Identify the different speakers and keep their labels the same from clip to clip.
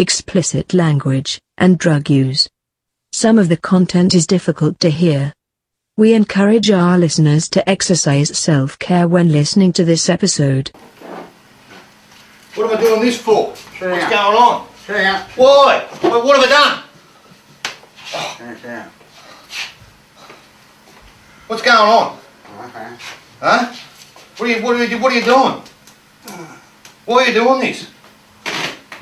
Speaker 1: explicit language, and drug use. Some of the content is difficult to hear. We encourage our listeners to exercise self-care when listening to this episode.
Speaker 2: What am I doing this for?
Speaker 3: Sit
Speaker 2: What's
Speaker 3: down.
Speaker 2: going on?
Speaker 3: Sit down.
Speaker 2: Why? What, what have I done?
Speaker 3: Sit down.
Speaker 2: What's going on?
Speaker 3: Okay.
Speaker 2: Huh? What are you, what are you, what are you doing? Why are you doing this?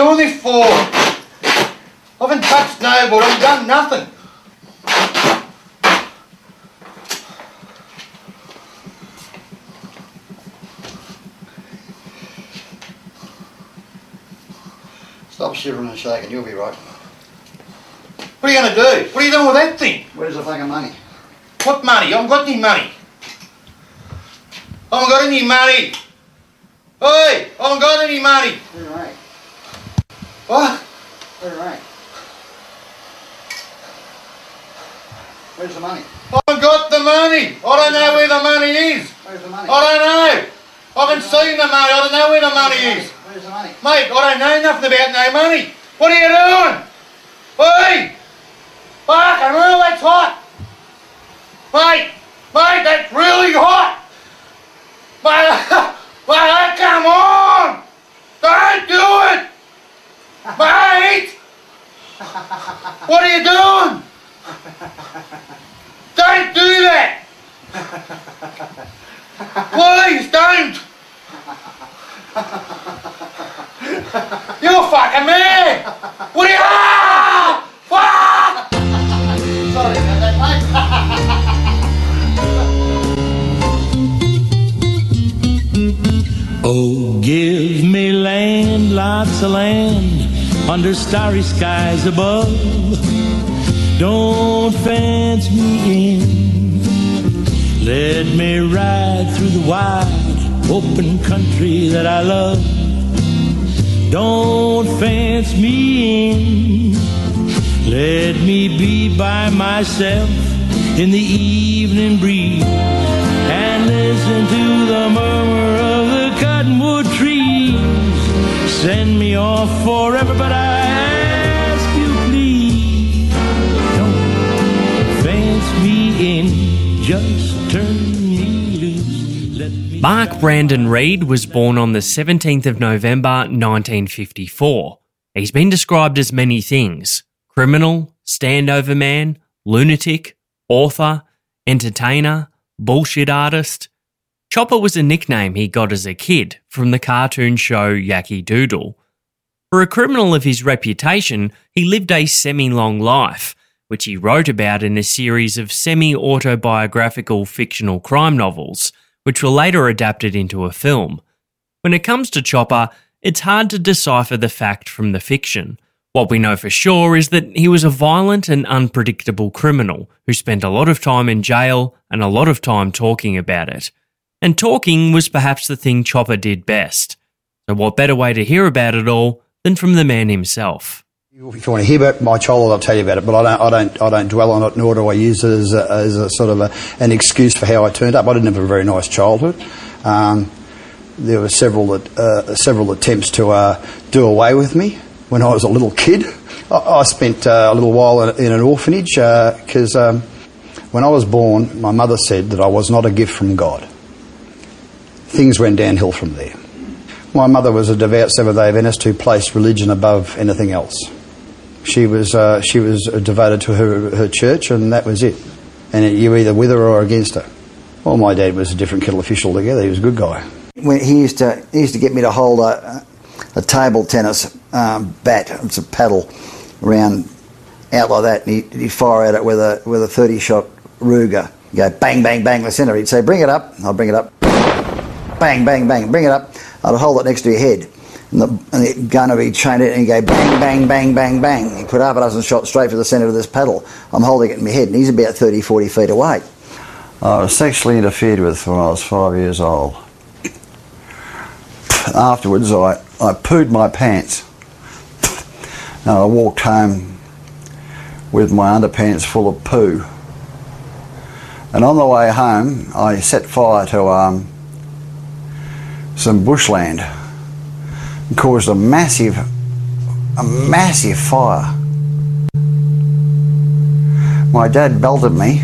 Speaker 2: What are you doing this for? I haven't touched nobody, I've done nothing.
Speaker 3: Stop shivering and shaking, you'll be right.
Speaker 2: What are you going to do? What are you doing with that thing?
Speaker 3: Where's the fucking money?
Speaker 2: What money? I haven't got any money. I haven't got any money. Hey, I haven't got any money.
Speaker 3: Where's the money?
Speaker 2: What?
Speaker 3: Where's the money? Where's the money?
Speaker 2: I haven't got the money. I don't know where the money is.
Speaker 3: Where's the money?
Speaker 2: I don't know. I haven't seen the money. I don't know where the money is.
Speaker 3: Where's the money?
Speaker 2: Mate, I don't know nothing about no money. What are you doing? Hey! Fucking hell, that's hot! Mate! Mate, that's really hot! Mate, mate, come on! Don't do it! Mate! What are you doing? Don't do that! Please don't! You're fucking mad! What are you? Fuck!
Speaker 3: Sorry.
Speaker 4: Oh, give me land, lots of land, under starry skies above. Don't fence me in. Let me ride through the wide, open country that I love. Don't fence me in. Let me be by myself in the evening breeze and listen to the Forever, but I ask you please, don't fence me in, just turn me loose.
Speaker 5: Mark Brandon Read was born on the 17th of November 1954. He's been described as many things criminal, standover man, lunatic, author, entertainer, bullshit artist. Chopper was a nickname he got as a kid from the cartoon show Yakky Doodle. For a criminal of his reputation, he lived a semi long life, which he wrote about in a series of semi autobiographical fictional crime novels, which were later adapted into a film. When it comes to Chopper, it's hard to decipher the fact from the fiction. What we know for sure is that he was a violent and unpredictable criminal who spent a lot of time in jail and a lot of time talking about it. And talking was perhaps the thing Chopper did best. So, what better way to hear about it all than from the man himself?
Speaker 3: If you want to hear about my childhood, I'll tell you about it. But I don't, I don't, I don't dwell on it, nor do I use it as a, as a sort of a, an excuse for how I turned up. I didn't have a very nice childhood. Um, there were several uh, several attempts to uh, do away with me when I was a little kid. I, I spent uh, a little while in, in an orphanage because um, When I was born, my mother said that I was not a gift from God. Things went downhill from there. My mother was a devout Seventh day Adventist who placed religion above anything else. She was, uh, she was devoted to her, her church, and that was it. And you either with her or against her. Well, my dad was a different kettle of fish altogether. He was a good guy.
Speaker 6: When he used to he used to get me to hold a, a table tennis um, bat. It's a paddle around out like that, and he'd, he'd fire at it with a with a thirty shot Ruger. He'd go bang bang bang the centre. He'd say, "Bring it up." I'll bring it up. Bang bang bang. Bring it up. I'd hold it next to your head. And the, and the gunner, he'd train it and go bang, bang, bang, bang, bang. He put half a dozen shots straight for the centre of this paddle. I'm holding it in my head and he's about 30, 40 feet away.
Speaker 7: I was sexually interfered with when I was five years old. Afterwards, I, I pooed my pants. And I walked home with my underpants full of poo. And on the way home, I set fire to um, some bushland and caused a massive, a massive fire. My dad belted me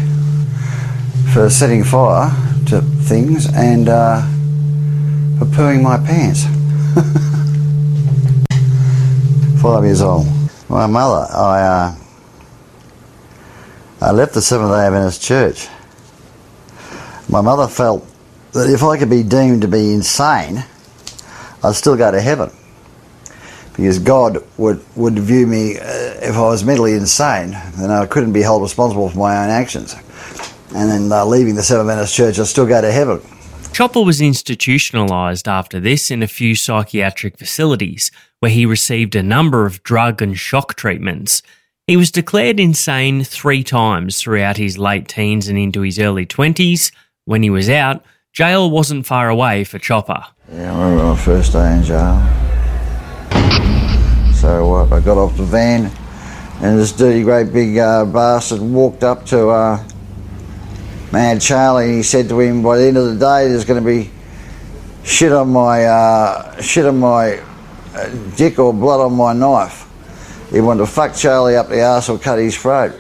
Speaker 7: for setting fire to things and uh, for pooing my pants. Five years old. My mother, I, uh, I left the Seventh day Adventist Church. My mother felt that if I could be deemed to be insane, I'd still go to heaven. Because God would, would view me, uh, if I was mentally insane, then I couldn't be held responsible for my own actions. And then uh, leaving the Seventh Adventist Church, I'd still go to heaven.
Speaker 5: Chopper was institutionalised after this in a few psychiatric facilities, where he received a number of drug and shock treatments. He was declared insane three times throughout his late teens and into his early 20s. When he was out, jail wasn't far away for Chopper.
Speaker 7: Yeah, I remember my first day in jail. So uh, I got off the van, and this dirty, great big uh, bastard walked up to uh, Mad Charlie, and he said to him, "By the end of the day, there's going to be shit on my uh, shit on my uh, dick or blood on my knife." He wanted to fuck Charlie up the arse or cut his throat.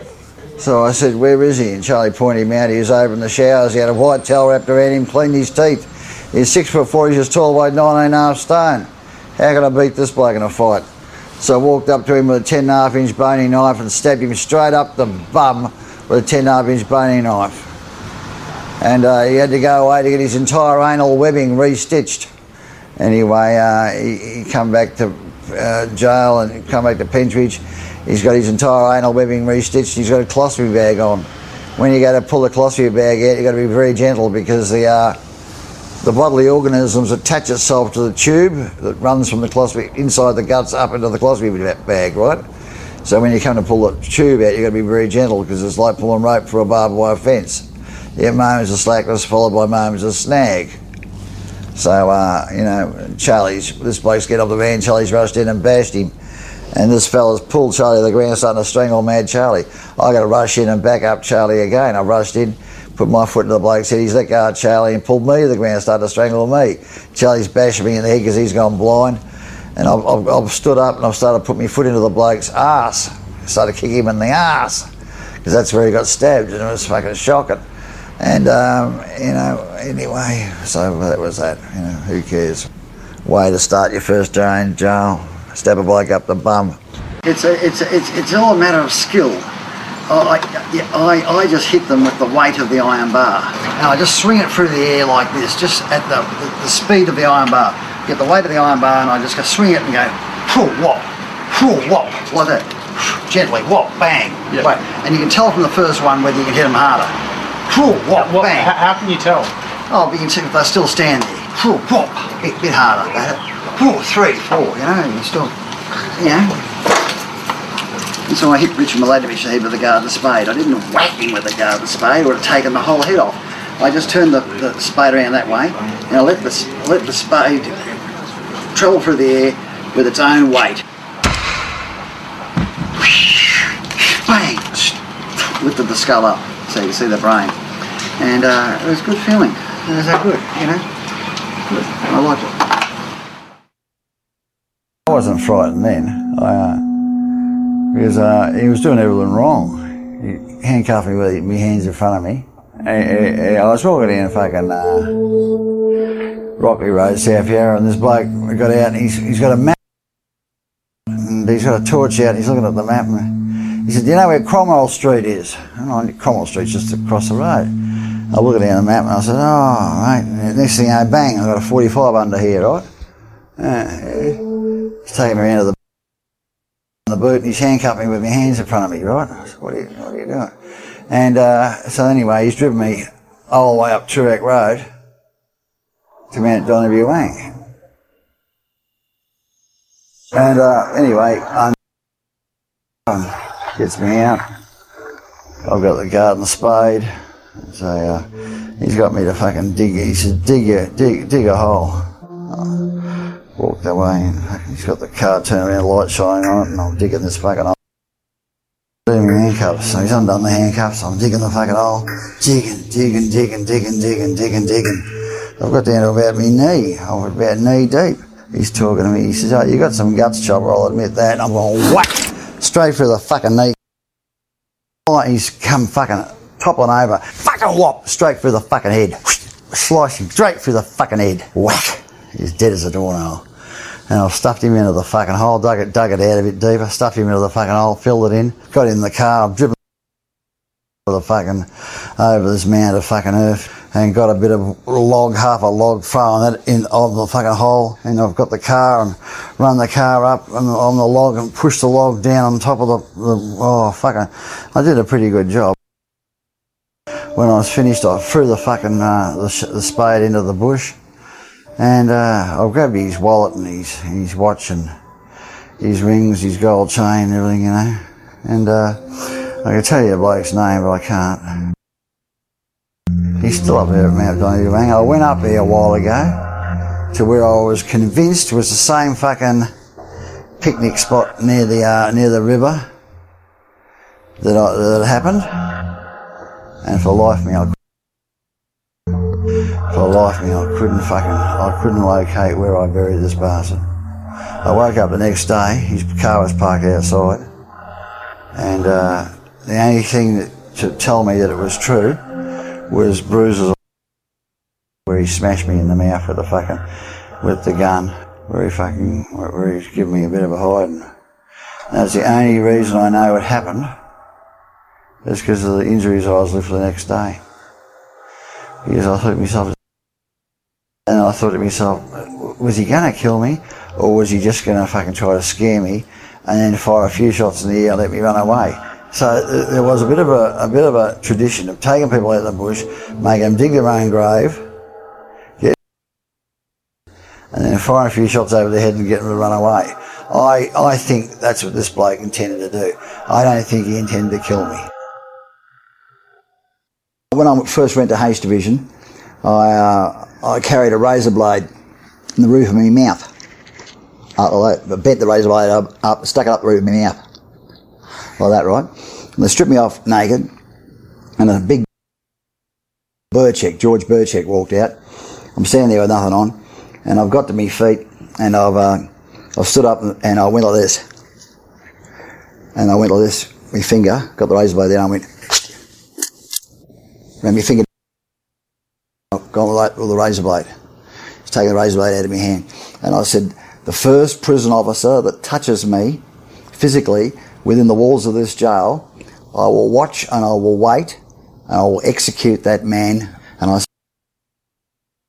Speaker 7: So I said, "Where is he?" And Charlie pointed him out. He was over in the showers. He had a white towel wrapped around him, cleaned his teeth. He's six foot four. He's as tall, weighed nine and a half stone. How can I beat this bloke in a fight? So I walked up to him with a ten and a half inch bony knife and stabbed him straight up the bum with a ten and a half inch bony knife. And uh, he had to go away to get his entire anal webbing restitched. Anyway, uh, he, he come back to uh, jail and come back to Pentridge. He's got his entire anal webbing restitched. He's got a colostomy bag on. When you go to pull the colostomy bag out, you've got to be very gentle because the uh, the bodily organisms attach itself to the tube that runs from the colostomy inside the guts up into the colostomy bag, right? So when you come to pull the tube out, you've got to be very gentle because it's like pulling rope for a barbed wire fence. You get moments of slackness followed by moments of snag. So, uh, you know, Charlie's, this bloke's get off the van, Charlie's rushed in and bashed him. And this fella's pulled Charlie the grandson to strangle mad Charlie. I got to rush in and back up Charlie again. I rushed in, put my foot in the bloke's head. He's let go of Charlie and pulled me to the ground, started to strangle me. Charlie's bashing me in the head because he's gone blind. And I've, I've, I've, stood up and I've started to put my foot into the bloke's ass. Started to kick him in the ass because that's where he got stabbed and it was fucking shocking. And, um, you know, anyway, so that was that. You know, who cares? Way to start your first day in jail. Stab a bloke up the bum.
Speaker 6: It's, a, it's, a, it's, it's all a matter of skill. Oh, I, I, I just hit them with the weight of the iron bar. And I just swing it through the air like this, just at the, the, the speed of the iron bar. Get the weight of the iron bar and I just go swing it and go, whoa, whop, whoa, whop, like that. Gently, whop, bang.
Speaker 8: Yeah.
Speaker 6: Right. And you can tell from the first one whether you can hit them harder. Whoa, whop, bang.
Speaker 8: how, how can you tell?
Speaker 6: Oh, but you can see if they still stand there. Whoa, whop, bit, bit harder. Whoa, three, four, you know, you still, you know. And so I hit Richard Miladovich head with the garden spade. I didn't whack him with the garden spade, it would have taken the whole head off. I just turned the, the spade around that way and I let the, let the spade travel through the air with its own weight. Bang! Lifted the skull up so you can see the brain. And uh, it was a good feeling. It was that good, you know? Good. I liked it.
Speaker 7: I wasn't frightened then. I, uh, because uh, he was doing everything wrong. he handcuffed me with my hands in front of me. And I was walking down fucking uh, Rocky Road, South Yarra, and this bloke got out and he's, he's got a map. And he's got a torch out and he's looking at the map. And he said, Do you know where Cromwell Street is? And I Cromwell Street's just across the road. I looked down the map and I said, Oh. And next thing I know, bang, I've got a 45 under here, right? Uh, taking me around to the the boot and he's handcuffed me with my hands in front of me, right? I said, what are you, what are you doing? And uh, so anyway, he's driven me all the way up Toorak Road to Mount Donna Buang. And uh, anyway, um, um, gets me out. I've got the garden spade. So uh, he's got me to fucking dig. He said, dig a, dig, dig a hole. Walked away and he's got the car turned around, light shining on it, and I'm digging this fucking hole. Doing handcuffs. So he's undone the handcuffs. I'm digging the fucking hole. Digging, digging, digging, digging, digging, digging, digging. I've got down to about my knee. I was about knee deep. He's talking to me. He says, Oh, you got some guts, chopper, I'll admit that. And I'm going whack straight through the fucking knee. He's come fucking toppling over. Fucking whop straight through the fucking head. Slice him straight through the fucking head. Whack. He's dead as a doornail. And I've stuffed him into the fucking hole, dug it, dug it out a bit deeper, stuffed him into the fucking hole, filled it in, got in the car, I've driven the fucking over this mound of fucking earth and got a bit of log, half a log, throwing that in of the fucking hole. And I've got the car and run the car up on the, log and pushed the log down on top of the, the oh fucking, I did a pretty good job. When I was finished, I threw the fucking uh, the, the spade into the bush, and uh, I grabbed his wallet and his his watch and his rings, his gold chain, everything, you know. And uh, I can tell you the bloke's name, but I can't. He's still up there at Mount Donna Buang. I went up there a while ago to where I was convinced was the same fucking picnic spot near the uh, near the river that I, that happened. And for life me, I for the life of me, I couldn't fucking I couldn't locate where I buried this bastard. I woke up the next day. His car was parked outside, and uh, the only thing that to tell me that it was true was bruises where he smashed me in the mouth with the fucking with the gun, where he fucking where he's given me a bit of a hiding. That's the only reason I know it happened. Is because of the injuries I was left for the next day. Because I thought myself, and I thought to myself, was he going to kill me, or was he just going to fucking try to scare me, and then fire a few shots in the air and let me run away? So there was a bit of a, a bit of a tradition of taking people out of the bush, making them dig their own grave, get, and then firing a few shots over the head and getting them to run away. I, I think that's what this bloke intended to do. I don't think he intended to kill me. When I first went to H Division, I, uh, I carried a razor blade in the roof of my mouth. I, I bent the razor blade up, up, stuck it up the roof of my mouth. Like that, right? And they stripped me off naked, and a big Burchek, George Burchek, walked out. I'm standing there with nothing on, and I've got to my feet, and I've, uh, I've stood up and, I went like this. And I went like this, my finger, got the razor blade there, and I went, ran my finger gone with, the razor blade. He's taken the razor blade out of my hand. And I said, the first prison officer that touches me physically within the walls of this jail, I will watch and I will wait and I will execute that man.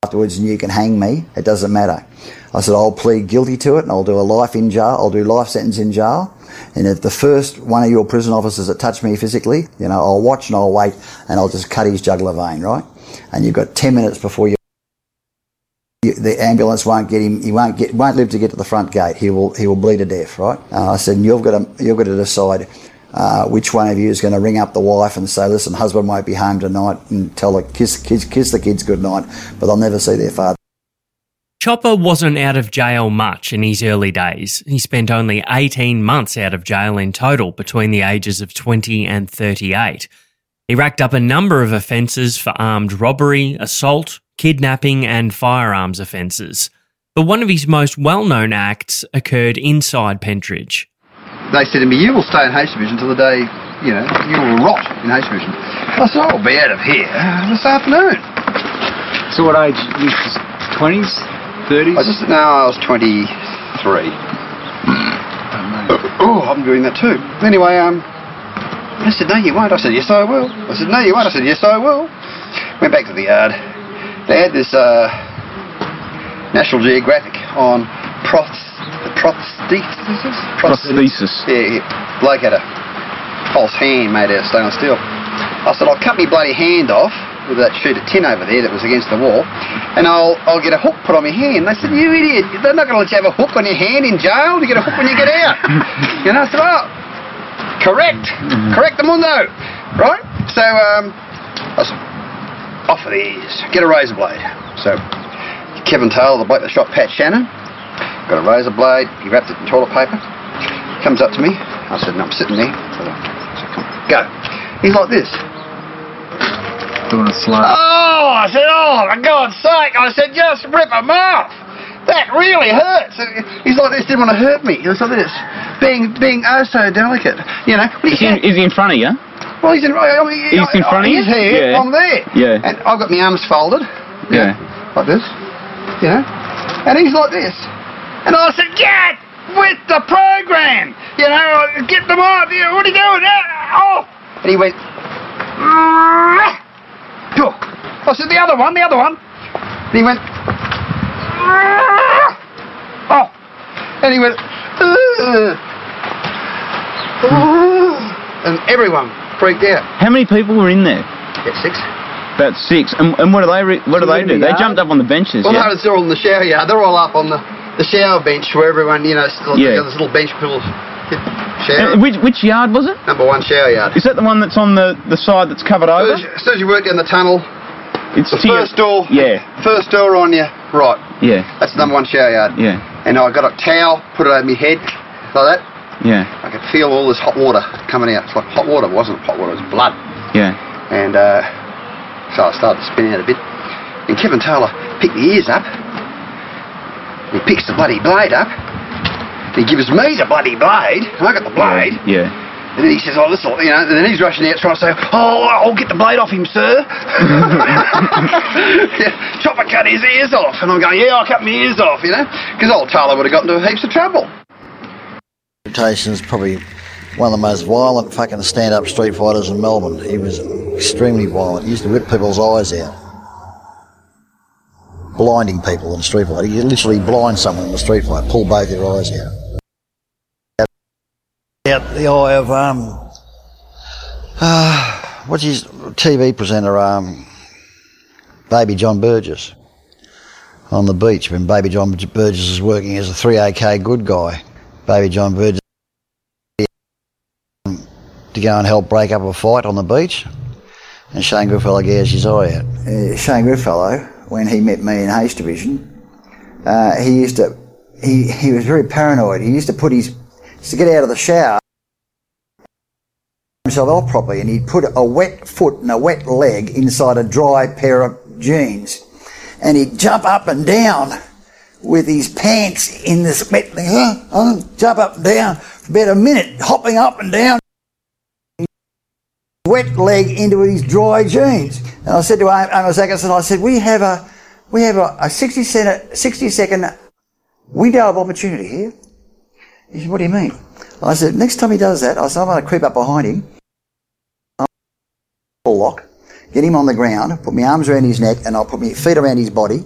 Speaker 7: Afterwards, and you can hang me. It doesn't matter. I said, I'll plead guilty to it and I'll do a life in jail. I'll do life sentence in jail. And if the first one of your prison officers that touch me physically, you know, I'll watch and I'll wait and I'll just cut his jugular vein, right? And you've got 10 minutes before you you- the ambulance won't get him. He won't get won't live to get to the front gate. He will he will bleed to death. Right? I said, you've got to you've got to decide uh, which one of you is going to ring up the wife and say, listen, husband won't be home tonight, and tell the kiss kiss kiss the kids good night, but they'll never see their father.
Speaker 5: Chopper wasn't out of jail much in his early days. He spent only 18 months out of jail in total between the ages of 20 and 38. He racked up a number of offences for armed robbery, assault, kidnapping, and firearms offences. But one of his most well known acts occurred inside Pentridge.
Speaker 9: They said to me, you will stay in H Division until the day you know, you will rot in H Division. I said, I'll be out of here this afternoon.
Speaker 10: So what age? Twenties, thirties?
Speaker 9: I just no, I was 23. Oh, I'm doing that too. Anyway, um, I said, no, you won't. I said, yes, I will. I said, no, you won't. I said, yes, I will. Went back to the yard. They had this uh, National Geographic on prosthesis.
Speaker 10: Prosthesis.
Speaker 9: Yeah, yeah. Bloke had a false hand made out of stainless steel. I said, I'll cut my bloody hand off with that sheet of tin over there that was against the wall, and I'll I'll get a hook put on my hand. They said, you idiot, they're not going to let you have a hook on your hand in jail. You get a hook when you get out. and I said, oh, correct, correct the mundo, right? So um, I said, off with these, get a razor blade. So Kevin Taylor, the bloke that shot Pat Shannon, got a razor blade. He wrapped it in toilet paper. Comes up to me. I said, no, I'm sitting there. I said, come go. He's like this.
Speaker 10: Doing a slow.
Speaker 9: Oh, I said, oh, for God's sake. I said, just rip him off. That really hurts. He's like this, didn't want to hurt me. He was like this, being being oh so delicate. You know,
Speaker 10: Is he, is he in front of you?
Speaker 9: well, he's in, I mean,
Speaker 10: He's in front of you?
Speaker 9: He's here,
Speaker 10: Yeah.
Speaker 9: I'm there.
Speaker 10: Yeah.
Speaker 9: And I've got my arms folded,
Speaker 10: Yeah.
Speaker 9: like this, you know, and he's like this. And I said, get with the program, you know, get them off. You know, what are you doing? Uh, off. And he went, "Phew." I said, the other one, the other one. And he went, oh. And he went, and everyone freaked out.
Speaker 10: How many people were in there?
Speaker 9: Get six.
Speaker 10: About six. And, and what do they re- what do they do? They jumped up on the benches.
Speaker 9: Well,
Speaker 10: yeah.
Speaker 9: no, they're all in the shower yard. They're all up on the, the shower bench where everyone, you know, still
Speaker 10: Yeah.
Speaker 9: got this little bench people shower.
Speaker 10: Which which yard was it?
Speaker 9: Number one shower yard.
Speaker 10: Is that the one that's on the, the side that's covered over?
Speaker 9: as soon as you work down the tunnel,
Speaker 10: It's
Speaker 9: the
Speaker 10: your-
Speaker 9: first door,
Speaker 10: Yeah,
Speaker 9: first door on your right.
Speaker 10: yeah,
Speaker 9: That's the number one shower yard.
Speaker 10: yeah,
Speaker 9: And I got a towel, put it over my head, like that.
Speaker 10: yeah,
Speaker 9: I could feel all this hot water coming out. It's like hot water. It wasn't hot water. It was blood.
Speaker 10: yeah.
Speaker 9: And uh, so I started spinning out a bit. And Kevin Taylor picked the ears up. He picks the bloody blade up. He gives me the bloody blade. And I got the blade.
Speaker 10: Yeah.
Speaker 9: And then he says, oh, this will, you know, and then he's rushing out trying to say, oh, I'll get the blade off him, sir. yeah, chopper cut his ears off. And I'm going, yeah, I'll cut my ears off, you know. Because old Taylor would have got into heaps of trouble.
Speaker 7: is probably one of the most violent fucking stand-up street fighters in Melbourne. He was extremely violent. He used to rip people's eyes out. Blinding people in a street fight. You literally blind someone in a street fight, pull both their eyes out. Out the eye of, um, uh, what's his TV presenter, um, Baby John Burgess on the beach when Baby John Burgess is working as a 3AK good guy. Baby John Burgess to go and help break up a fight on the beach, and Shane Goodfellow gouged his eye out. Uh, Shane Goodfellow, when he met me in H Division, uh, he used to, he, he was very paranoid. He used to put his, to get out of the shower himself off properly and he'd put a wet foot and a wet leg inside a dry pair of jeans and he'd jump up and down with his pants in this wet thing, huh, jump up and down for about a minute, hopping up and down wet leg into his dry jeans. And I said to Amos Atkinson, I said, we have a, we have a, a 60, cent, 60 second window of opportunity here. He said, what do you mean? I said, next time he does that, I said, I'm going to creep up behind him, I'll lock, get him on the ground, put my arms around his neck, and I'll put my feet around his body.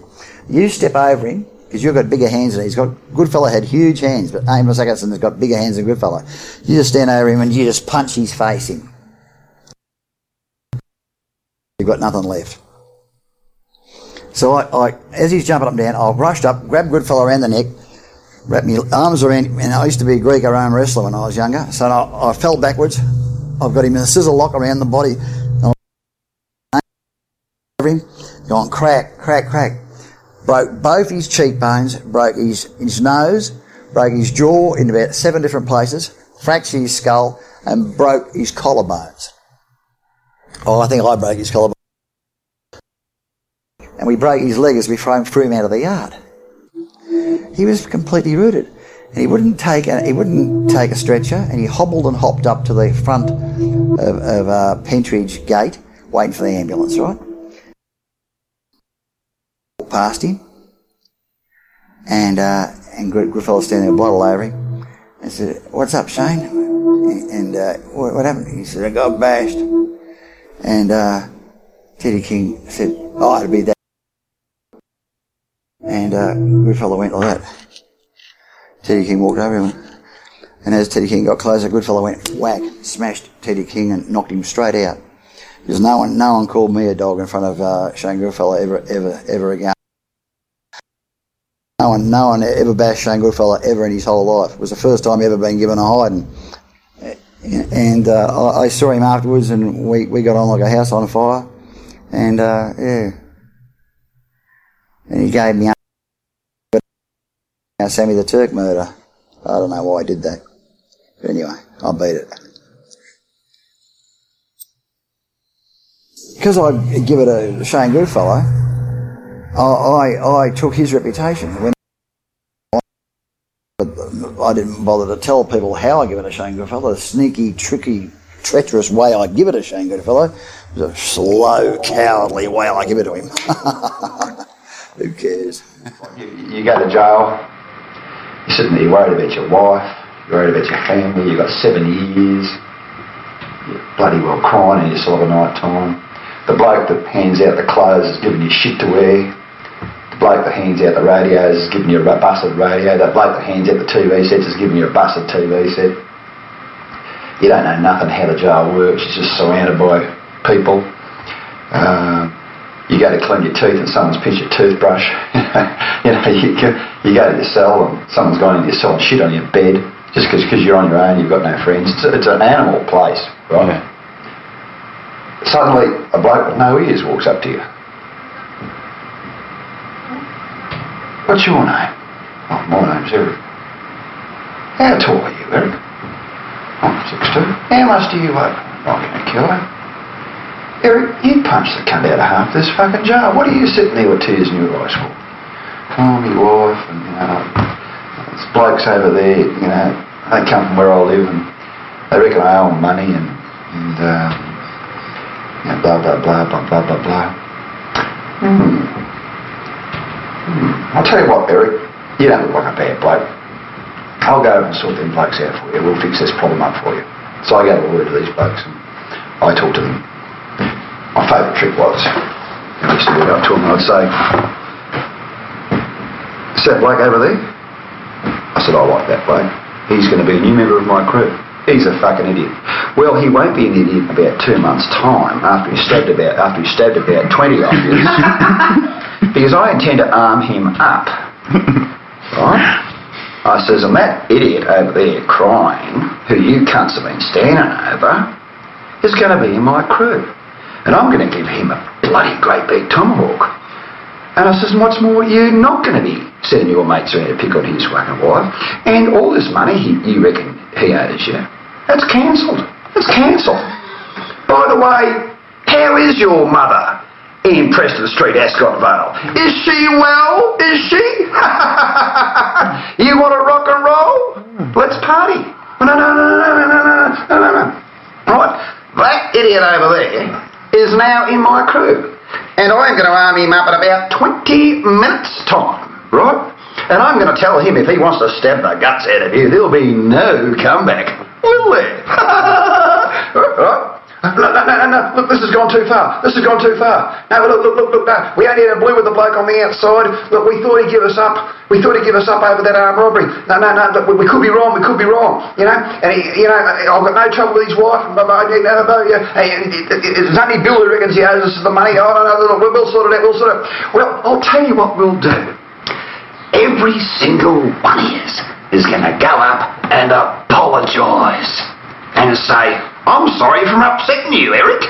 Speaker 7: You step over him, because you've got bigger hands than he's got. Goodfellow had huge hands, but Amos Atkinson has got bigger hands than Goodfellow. You just stand over him and you just punch his face in. You've got nothing left. So I, I, as he's jumping up and down, I rushed up, grabbed Goodfellow around the neck, wrapped my arms around and I used to be a Greco Roman wrestler when I was younger, so I, I fell backwards. I've got him in a scissor lock around the body. Him, going crack, crack, crack. Broke both his cheekbones, broke his, his nose, broke his jaw in about seven different places, fractured his skull, and broke his collarbones. Oh, I think I broke his collarbone. And we broke his leg as we threw him, out of the yard. He was completely rooted. and he wouldn't take a, he wouldn't take a stretcher, and he hobbled and hopped up to the front of, of uh, Pentridge Gate, waiting for the ambulance. Right, Walked past him, and uh, and Gr- Griffell standing there, all over him. I said, "What's up, Shane?" And uh, what happened? He said, "I got bashed." And uh, Teddy King said, "Oh, it'd be that." And uh, Goodfellow went like that. Teddy King walked over him, and as Teddy King got closer, Goodfellow went whack, smashed Teddy King and knocked him straight out. Because no one, no one called me a dog in front of uh, Shane Goodfellow ever, ever, ever again. No one, no one ever bashed Shane Goodfellow ever in his whole life. It was the first time he ever been given a hiding. And uh, I, I saw him afterwards, and we, we got on like a house on fire. And uh, yeah, and he gave me a Sammy the Turk murder. I don't know why he did that. But anyway, I beat it. Because I give it a Shane Goodfellow, I, I, I took his reputation. When I didn't bother to tell people how I give it a Shane Goodfellow, the sneaky, tricky, treacherous way I give it a Shane Goodfellow was a slow, cowardly way I give it to him. Who cares?
Speaker 9: You go to jail, you're sitting there, worried about your wife, you're worried about your family, you've got seven years, you're bloody well crying in your sort of a night time. The bloke that hands out the clothes is giving you shit to wear. The bloke that hands out the radios is giving you a busted radio. The bloke that hands out the TV sets is giving you a busted TV set. You don't know nothing how the jail works. You're just surrounded by people. Um, you go to clean your teeth and someone's pinched your toothbrush. you know, you go, you go to your cell and someone's gone into your cell and shit on your bed just because you're on your own, you've got no friends. It's, it's an animal place, right? Suddenly, a bloke with no ears walks up to you. What's your name? Oh, my name's Eric. How tall are you, Eric? I'm six two. How much do you weigh? Not gonna kill her. Eric, you punched the cunt out of half this fucking jar. What are you sitting there with tears in your eyes for? Oh, my wife, and you know, there's blokes over there, you know, they come from where I live, and they reckon I owe them money, and, and um, you know, blah, blah, blah, blah, blah, blah, blah. Hmm. I'll tell you what, Eric, you don't look like a bad bloke. I'll go over and sort them blokes out for you. We'll fix this problem up for you. So I go to word to these blokes, and I talk to them. My favourite trick was, I used to walk up to them and I'd say, is that bloke over there? I said, I like that bloke. He's going to be a new member of my crew. He's a fucking idiot. Well, he won't be an idiot in about two months' time after he stabbed about after he stabbed about twenty of you. because I intend to arm him up. Right? I says, and that idiot over there crying, who you cunts have been standing over, is going to be in my crew. And I'm going to give him a bloody great big tomahawk. And I says, and what's more, you're not going to be sending your mates around to pick on his fucking wife. And all this money he, you reckon he owes you, that's cancelled. It's cancelled. By the way, how is your mother in Preston Street, Ascot Vale? Is she well? Is she? you want to rock and roll? Let's party. No, no, no, no, no, no, no, no, no, no. Right? That idiot over there is now in my crew. And I'm going to arm him up in about 20 minutes' time, right? And I'm going to tell him if he wants to stab the guts out of you, there'll be no comeback. Will there? No, no, no, no, look, this has gone too far. This has gone too far. No, look, look, look, look, no. We only had a blue with the bloke on the outside. Look, we thought he'd give us up. We thought he'd give us up over that armed robbery. No, no, no, look, we, could be wrong, we could be wrong, you know. And, he, you know, I've got no trouble with his wife. Know, it's only Bill who reckons he owes us the money. Oh, no, no, look, we'll, we'll sort it out, we'll sort it out. Well, I'll tell you what we'll do. Every single one of you is going to go up and apologise and say, I'm sorry for upsetting you, Eric.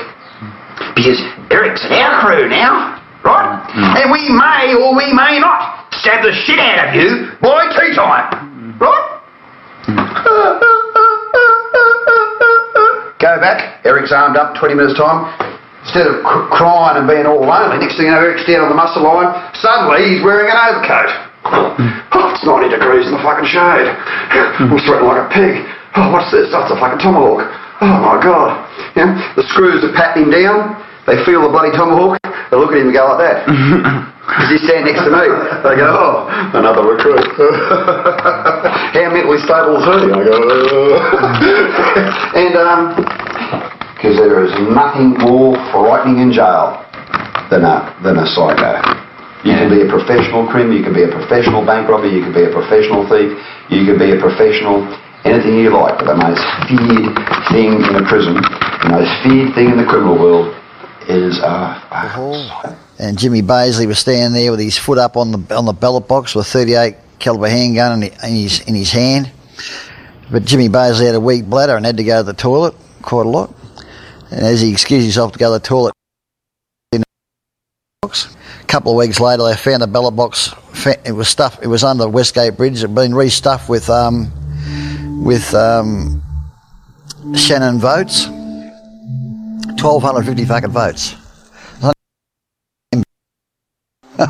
Speaker 9: Because Eric's in our crew now, right? Mm. And we may or we may not stab the shit out of you by tea time, right? Go back, Eric's armed up, 20 minutes time. Instead of cr- crying and being all lonely, next thing you know, Eric's down on the muster line. Suddenly, he's wearing an overcoat. Oh, it's 90 degrees in the fucking shade. I'm sweating like a pig. Oh, what's this? That's a fucking tomahawk. Oh my god. Yeah? The screws are patting him down. They feel the bloody tomahawk. They look at him and go like that. Because he's standing next to me. They go, oh, another recruit. How mentally stable is he? I go, and um, because there is nothing more frightening in jail than a than a psycho. You can be a professional criminal, you can be a professional bank robber, you can be a professional thief, you can be a professional anything you like, but the most feared thing in a prison, the most feared thing in the criminal world is a, a
Speaker 7: And Jimmy Bazley was standing there with his foot up on the on the ballot box with a 38 caliber handgun in, in his in his hand. But Jimmy Bazley had a weak bladder and had to go to the toilet quite a lot. And as he excused himself to go to the toilet, in the box. A couple of weeks later, they found the ballot box. It was stuffed. It was under Westgate Bridge. It had been restuffed with um, with um, Shannon votes. 1,250 fucking votes.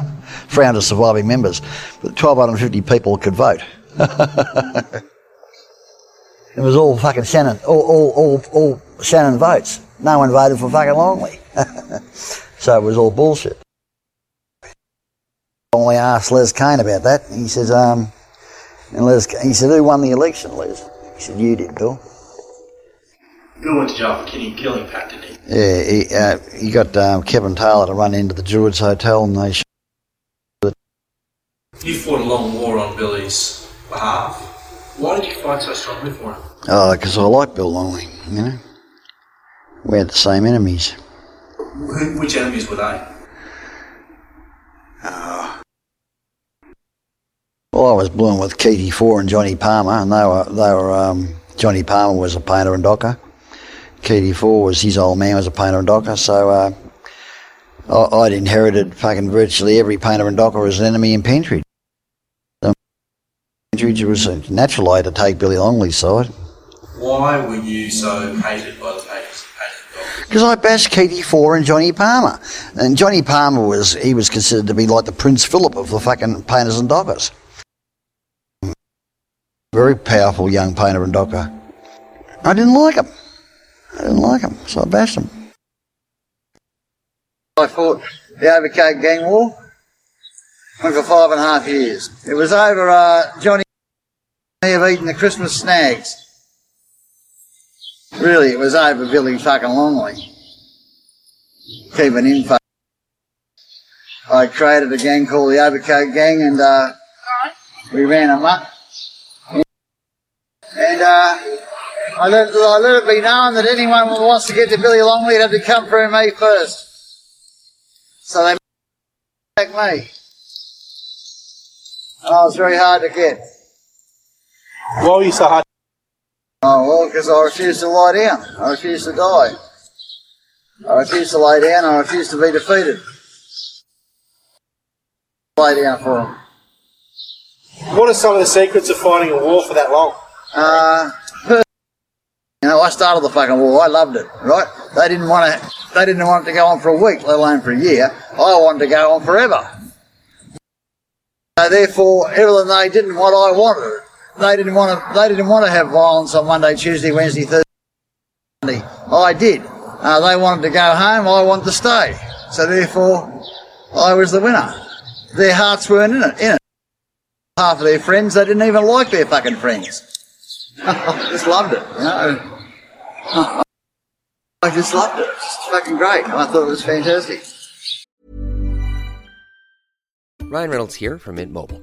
Speaker 7: 300 surviving members, but 1,250 people could vote. it was all fucking Shannon, all, all, all, all Shannon votes. No one voted for fucking Longley. so it was all bullshit. Longley asked Les Kane about that. He says, um, and Les, he said, who won the election, Les? He said, you did, Bill.
Speaker 11: Bill went to jail for killing, killing Pat, didn't he?
Speaker 7: Yeah, he, uh, he got um, Kevin Taylor to run into the Druids Hotel and they
Speaker 11: You fought a long war on Billy's behalf. Why did you fight so strongly for him?
Speaker 7: Oh, because I like Bill Longley, you know. We had the same enemies.
Speaker 11: Who, which enemies were they?
Speaker 7: Well, I was born with Keaty Four and Johnny Palmer, and they were they were um, Johnny Palmer was a painter and docker. Keaty Four was his old man was a painter and docker, so uh, I, I'd inherited fucking virtually every painter and docker as an enemy in Pentridge. Um, Pentridge was a natural had to take Billy Longley's side.
Speaker 11: Why were you so hated by the painters?
Speaker 7: Because I bashed Keaty Four and Johnny Palmer. And Johnny Palmer was, he was considered to be like the Prince Philip of the fucking painters and dockers. Very powerful young painter and docker. I didn't like him. I didn't like him, so I bashed him. I fought the Overcoat Gang War. Went for five and a half years. It was over uh, Johnny have eaten the Christmas snags. Really, it was over Billy fucking Longley. Keeping fucking. I created a gang called the Overcoat Gang and uh, we ran amok. And uh, I, let, I let it be known that anyone who wants to get to Billy Longley have to come through me first. So they attacked me. And I was very hard to get.
Speaker 12: Why were you so hard?
Speaker 7: Oh, well, because I refuse to lie down. I refuse to die. I refuse to lay down. I refuse to be defeated. Lay down for them.
Speaker 12: What are some of the secrets of fighting a war for that long?
Speaker 7: Uh, you know, I started the fucking war. I loved it. Right? They didn't want to. They didn't want it to go on for a week, let alone for a year. I wanted to go on forever. So therefore, everything they didn't what I wanted. They didn't want to. They didn't want to have violence on Monday, Tuesday, Wednesday, Thursday. I did. Uh, they wanted to go home. I wanted to stay. So therefore, I was the winner. Their hearts weren't in it. In it. Half of their friends, they didn't even like their fucking friends. I just loved it. You know. I just loved it. It's fucking great. I thought it was fantastic.
Speaker 13: Ryan Reynolds here from Mint Mobile.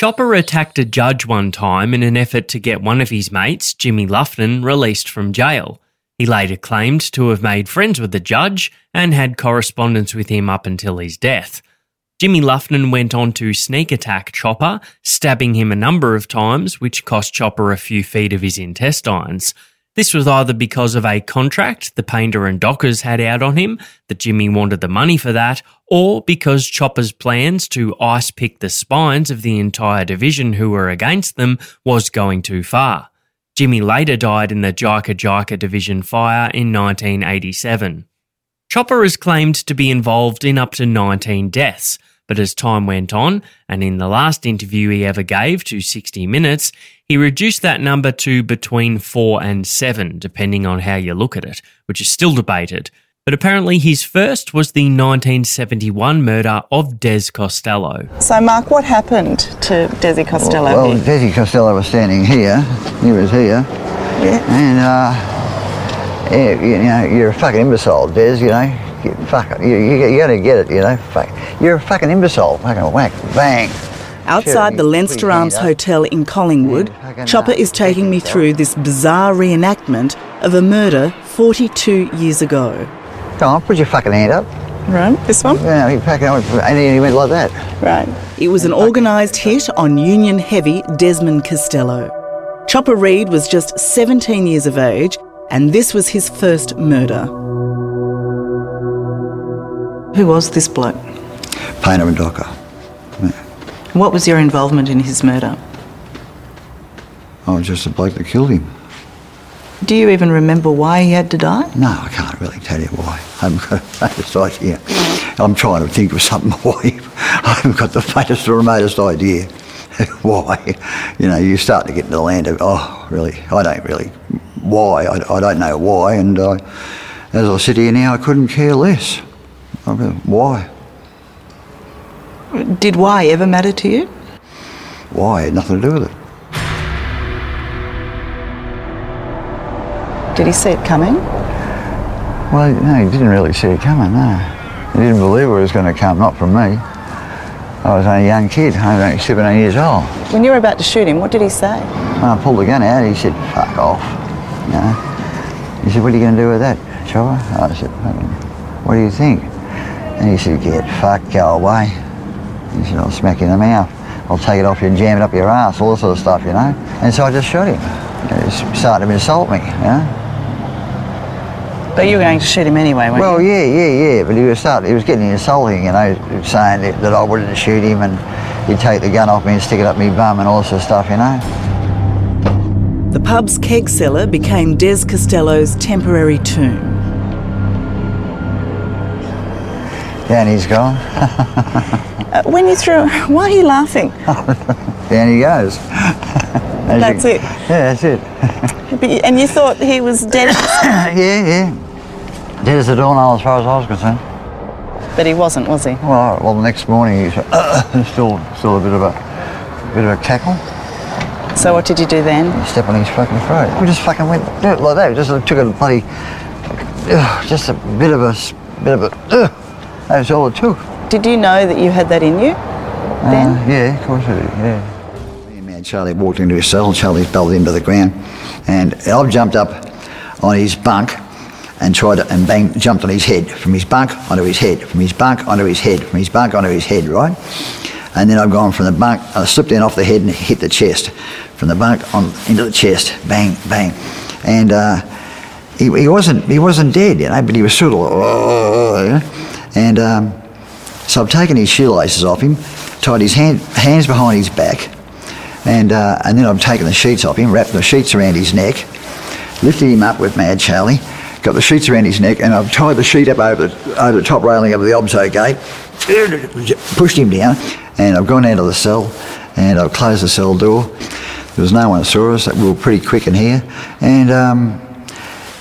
Speaker 5: Chopper attacked a judge one time in an effort to get one of his mates, Jimmy Loughnan, released from jail. He later claimed to have made friends with the judge and had correspondence with him up until his death. Jimmy Loughnan went on to sneak attack Chopper, stabbing him a number of times, which cost Chopper a few feet of his intestines. This was either because of a contract the painter and dockers had out on him, that Jimmy wanted the money for that, or because Chopper's plans to ice pick the spines of the entire division who were against them was going too far. Jimmy later died in the Jika Jika Division fire in 1987. Chopper is claimed to be involved in up to 19 deaths, but as time went on, and in the last interview he ever gave to 60 Minutes, he reduced that number to between 4 and 7, depending on how you look at it, which is still debated. But apparently his first was the 1971 murder of Des Costello.
Speaker 14: So, Mark, what happened to Desi Costello?
Speaker 7: Well,
Speaker 14: here?
Speaker 7: Desi Costello was standing here. He was here.
Speaker 14: Yeah.
Speaker 7: And, uh, yeah, you know, you're a fucking imbecile, Des, you know. You, fuck, you, you, you gotta get it, you know. Fuck. You're a fucking imbecile. Fucking whack, bang.
Speaker 14: Outside the Leinster Arms Hotel in Collingwood, Chopper uh, is taking me through this bizarre reenactment of a murder 42 years ago.
Speaker 7: Come on, put your fucking hand up.
Speaker 14: Right, this one?
Speaker 7: Yeah, he fucking, and he went like that.
Speaker 14: Right. It was an organised hit on Union heavy Desmond Costello. Chopper Read was just 17 years of age, and this was his first murder. Who was this bloke?
Speaker 7: Painter and docker.
Speaker 14: What was your involvement in his murder?
Speaker 7: I was just the bloke that killed him.
Speaker 14: Do you even remember why he had to die?
Speaker 7: No, I can't really tell you why. I haven't got the faintest idea. I'm trying to think of something why. I haven't got the faintest or remotest idea why. You know, you start to get into the land of, oh, really, I don't really, why, I, I don't know why. And uh, as I sit here now, I couldn't care less. I mean, why?
Speaker 14: Did why ever matter to you?
Speaker 7: Why? Nothing to do with it.
Speaker 14: Did he see it coming?
Speaker 7: Well, no, he didn't really see it coming, no. He didn't believe it was going to come, not from me. I was only a young kid, I was only 17 years old.
Speaker 14: When you were about to shoot him, what did he say?
Speaker 7: When I pulled the gun out, he said, fuck off. You know? He said, what are you going to do with that, Chopper? I said, what do you think? And he said, get fucked, go away. He said, I'll smack you in the mouth. I'll take it off you and jam it up your ass, all that sort of stuff, you know? And so I just shot him. He started to insult me, you know?
Speaker 14: But you were going to shoot him anyway, weren't
Speaker 7: Well,
Speaker 14: you?
Speaker 7: yeah, yeah, yeah, but he was start, he was getting insulting, you know, saying that, that I wouldn't shoot him and he'd take the gun off me and stick it up my bum and all this sort of stuff, you know.
Speaker 14: The pub's keg cellar became Des Costello's temporary tomb.
Speaker 7: He's gone.
Speaker 14: Uh, when you threw, why are you laughing?
Speaker 7: Down he goes.
Speaker 14: That's it.
Speaker 7: Yeah, that's it.
Speaker 14: You- And you thought he was dead,
Speaker 7: yeah, yeah. Dead as a doornail as far as I was concerned.
Speaker 14: but he wasn't, was he?
Speaker 7: Well, well, the next morning he's uh, uh, still, still a bit of a, bit of a cackle.
Speaker 14: So what did you do then?
Speaker 7: You Step on his fucking throat. We just fucking went do it like that. Just took a bloody, ugh, just a bit of a, bit of a. Ugh. That was all it took.
Speaker 14: Did you know that you had that in you? Then?
Speaker 7: Uh, yeah, of course I did. Yeah. Me and man Charlie walked into his cell. Charlie fell him to the ground, and I've jumped up on his bunk and tried to, and bang, jumped on his head from his bunk onto his head, from his bunk onto his head, from his bunk onto his head, right? And then I've gone from the bunk, I slipped in off the head and hit the chest, from the bunk on into the chest, bang, bang, and uh, he, he wasn't he wasn't dead, you know, but he was sort of, "Oh," you know? And. Um, so I've taken his shoelaces off him, tied his hand, hands behind his back, and, uh, and then I've taken the sheets off him, wrapped the sheets around his neck, lifted him up with Mad Charlie, got the sheets around his neck, and I've tied the sheet up over the, over the top railing of the obso gate, pushed him down, and I've gone out of the cell, and I've closed the cell door. There was no one saw us, we were pretty quick in here, and um,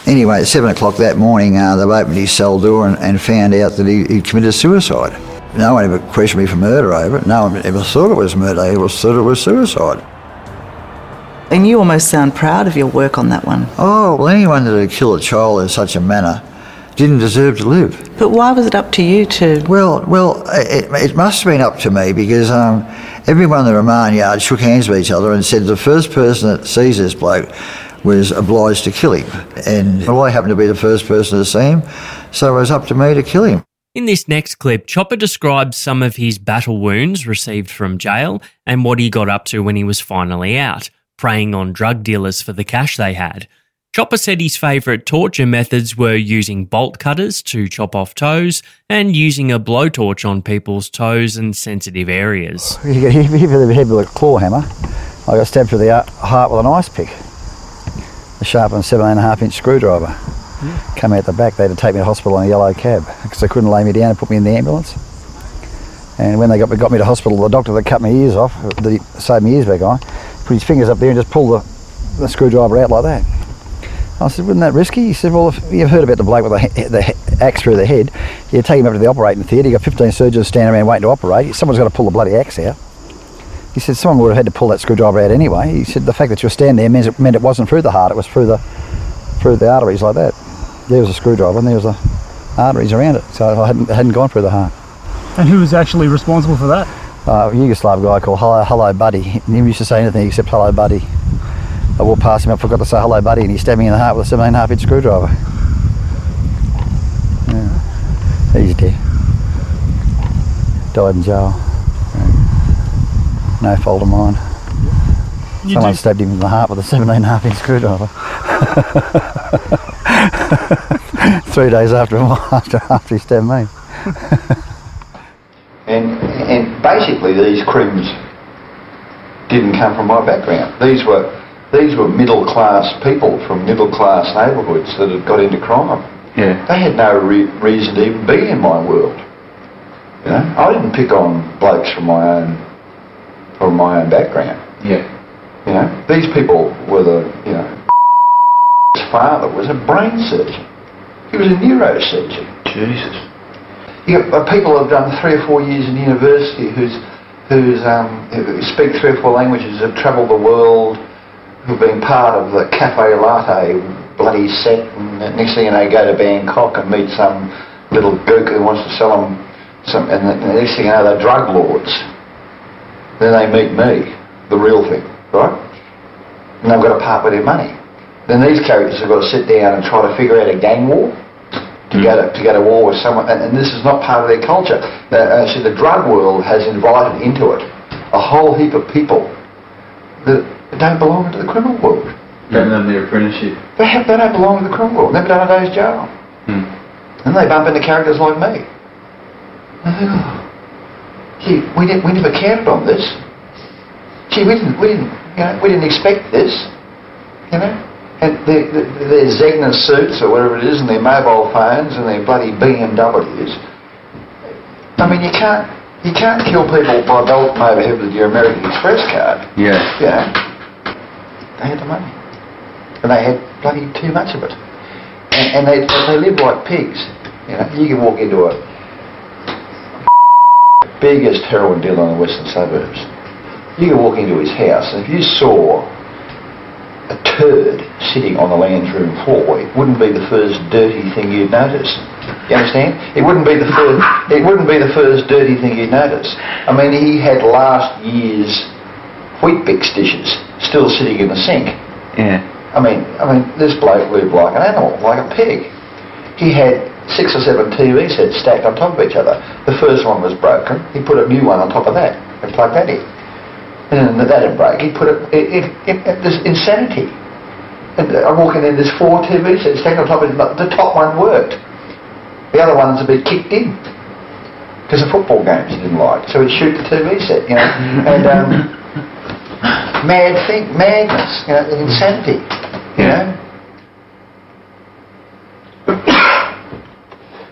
Speaker 7: anyway, at seven o'clock that morning, uh, they've opened his cell door and, and found out that he, he committed suicide. No one ever questioned me for murder over it. No one ever thought it was murder. They always thought it was suicide.
Speaker 14: And you almost sound proud of your work on that one.
Speaker 7: Oh, well, anyone that had killed a child in such a manner didn't deserve to live.
Speaker 14: But why was it up to you to?
Speaker 7: Well, well, it, it must have been up to me because um, everyone in the remand yard shook hands with each other and said the first person that sees this bloke was obliged to kill him. And well, I happened to be the first person to see him, so it was up to me to kill him.
Speaker 5: In this next clip, Chopper describes some of his battle wounds received from jail and what he got up to when he was finally out, preying on drug dealers for the cash they had. Chopper said his favourite torture methods were using bolt cutters to chop off toes and using a blowtorch on people's toes and sensitive areas.
Speaker 7: You get hit hit with a head with a claw hammer. I got stabbed through the heart with an ice pick. A sharpened seven and a half inch screwdriver. Hmm. Come out the back, they had to take me to hospital in a yellow cab because they couldn't lay me down and put me in the ambulance. And when they got me, got me to hospital, the doctor that cut my ears off, that he sewed my ears back on, put his fingers up there and just pulled the, the screwdriver out like that. I said, wasn't that risky? He said, well, if you've heard about the bloke with the, the axe through the head, you take him up to the operating theatre, you've got 15 surgeons standing around waiting to operate, someone's got to pull the bloody axe out. He said, someone would have had to pull that screwdriver out anyway. He said, the fact that you were standing there meant it, meant it wasn't through the heart, it was through the through the arteries like that. There was a screwdriver and there was the arteries around it, so I hadn't, it hadn't gone through the heart.
Speaker 15: And who was actually responsible for that?
Speaker 7: Uh, a Yugoslav guy called Hello, Hello Buddy. He never used to say anything except Hello Buddy. I walked past him, I forgot to say Hello Buddy, and he stabbed me in the heart with a 17 half inch screwdriver. Yeah. He's dead. Died in jail. Yeah. No fault of mine.
Speaker 15: You
Speaker 7: Someone
Speaker 15: do-
Speaker 7: stabbed him in the heart with a 17 and a half inch screwdriver. Three days after, after, after he stabbed me.
Speaker 9: And, and basically these crims didn't come from my background. These were, these were middle class people from middle class neighbourhoods that had got into crime.
Speaker 10: Yeah.
Speaker 9: They had no re- reason to even be in my world. You know, I didn't pick on blokes from my own, from my own background.
Speaker 10: Yeah.
Speaker 9: You know, these people were the, you know, his father was a brain surgeon. He was a neurosurgeon.
Speaker 10: Jesus.
Speaker 9: You got uh, people who've done three or four years in university who's, who's um, who speak three or four languages, have travelled the world, who've been part of the cafe latte bloody set, and the next thing you know, go to Bangkok and meet some little gook who wants to sell them some, and the, the next thing you know, they're drug lords. Then they meet me, the real thing, right? And they've got to part with their money. Then these characters have got to sit down and try to figure out a gang war to go to, to go to war with someone, and, and this is not part of their culture. Uh, see, the drug world has invited into it a whole heap of people that don't belong to the criminal world.
Speaker 10: Haven't done their apprenticeship.
Speaker 9: They, have, they don't belong to the criminal world. Never done a day's jail.
Speaker 10: Hmm.
Speaker 9: And they bump into characters like me. Gee, we, didn't, we never counted on this. Gee, we didn't, we didn't, you know, we didn't expect this. You know, and their, their, Zegna suits or whatever it is, and their mobile phones and their bloody BMWs. I mean, you can't, you can't kill people by belting them over head with your American Express card.
Speaker 10: Yeah.
Speaker 9: You know, they had the money, and they had bloody too much of it, and, and they they live like pigs. You know, you can walk into a biggest heroin dealer in the western suburbs. You could walk into his house, and if you saw a turd sitting on the lounge room floor, it wouldn't be the first dirty thing you'd notice. You understand? It wouldn't be the first. It wouldn't be the first dirty thing you'd notice. I mean, he had last year's Weet-Bix dishes still sitting in the sink.
Speaker 10: Yeah.
Speaker 9: I mean, I mean, this bloke lived like an animal, like a pig. He had six or seven TV sets stacked on top of each other. The first one was broken. He put a new one on top of that and plugged that in. And then that didn't break. He put it. It, it, it, this insanity. And I'm walking in. There's four TV sets stacked on top of it. The top one worked. The other ones had been kicked in because the football games he didn't like. So he'd shoot the TV set, you know, and um, mad thing, madness, you know, insanity, you know.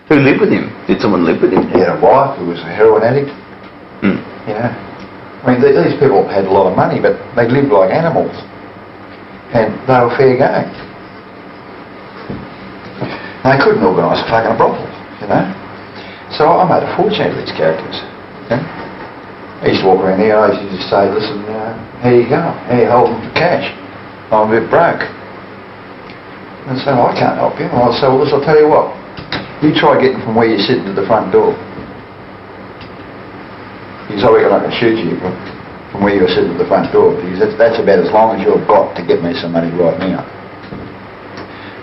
Speaker 10: Who lived with him? Did someone live with him?
Speaker 9: He had a wife who was a heroin addict.
Speaker 10: Hmm.
Speaker 9: You know, I mean, th- these people had a lot of money, but they lived like animals, and they were fair game. They couldn't organise a fucking brothel, you know. So I made a fortune of these characters. Know? I used to walk around here. I used to say, "Listen, uh, here you go. Here, hold the cash. I'm a bit broke." And so I can't help you. And I said, "Well, listen, I'll tell you what. You try getting from where you're sitting to the front door." He's reckon I can shoot you from, from where you're sitting at the front door because that's, that's about as long as you've got to get me some money right now.